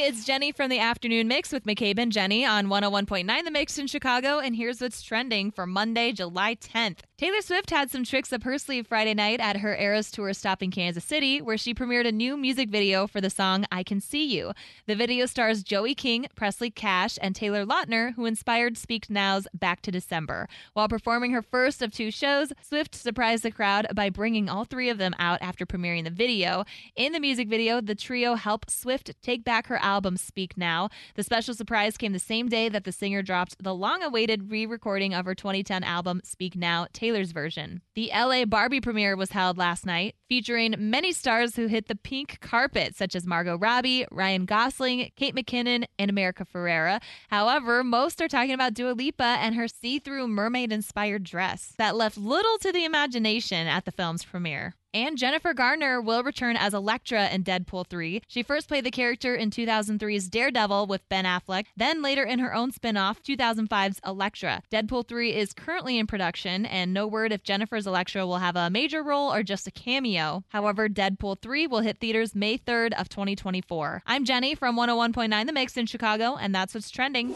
It's Jenny from the Afternoon Mix with McCabe and Jenny on 101.9 The Mix in Chicago. And here's what's trending for Monday, July 10th. Taylor Swift had some tricks up her sleeve Friday night at her Eras Tour stop in Kansas City, where she premiered a new music video for the song I Can See You. The video stars Joey King, Presley Cash, and Taylor Lautner, who inspired Speak Now's Back to December. While performing her first of two shows, Swift surprised the crowd by bringing all three of them out after premiering the video. In the music video, the trio help Swift take back her album Speak Now. The special surprise came the same day that the singer dropped the long awaited re recording of her 2010 album Speak Now. Taylor's version. The LA Barbie premiere was held last night, featuring many stars who hit the pink carpet, such as Margot Robbie, Ryan Gosling, Kate McKinnon, and America Ferrera. However, most are talking about Dua Lipa and her see through mermaid inspired dress that left little to the imagination at the film's premiere. And Jennifer Garner will return as Elektra in Deadpool 3. She first played the character in 2003's Daredevil with Ben Affleck, then later in her own spin off, 2005's Elektra. Deadpool 3 is currently in production, and no word if Jennifer's Elektra will have a major role or just a cameo. However, Deadpool 3 will hit theaters May 3rd of 2024. I'm Jenny from 101.9 The Mix in Chicago, and that's what's trending.